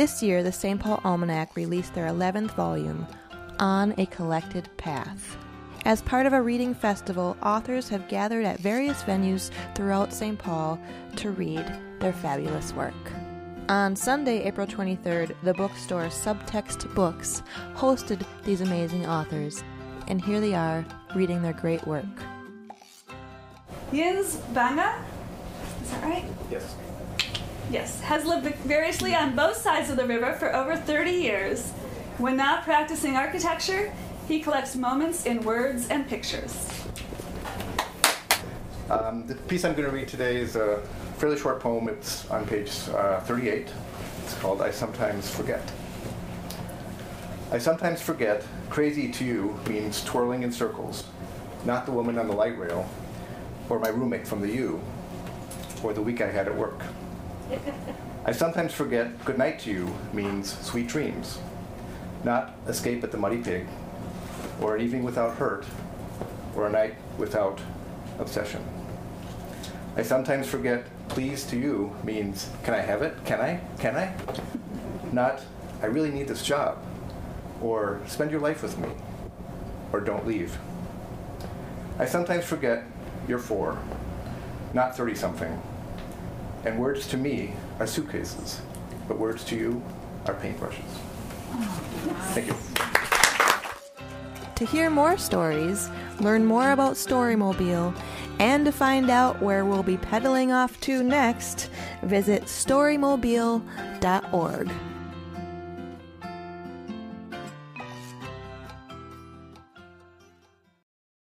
This year, the St. Paul Almanac released their 11th volume, On a Collected Path. As part of a reading festival, authors have gathered at various venues throughout St. Paul to read their fabulous work. On Sunday, April 23rd, the bookstore Subtext Books hosted these amazing authors, and here they are reading their great work. Jens Banga, is that right? Yes. Yes, has lived variously on both sides of the river for over 30 years. When not practicing architecture, he collects moments in words and pictures. Um, the piece I'm going to read today is a fairly short poem. It's on page uh, 38. It's called I Sometimes Forget. I sometimes forget crazy to you means twirling in circles, not the woman on the light rail, or my roommate from the U, or the week I had at work. I sometimes forget good night to you means sweet dreams, not escape at the muddy pig, or an evening without hurt, or a night without obsession. I sometimes forget please to you means can I have it? Can I? Can I? Not I really need this job, or spend your life with me, or don't leave. I sometimes forget you're four, not 30 something. And words to me are suitcases, but words to you are paintbrushes. Thank you. To hear more stories, learn more about Storymobile, and to find out where we'll be pedaling off to next, visit storymobile.org.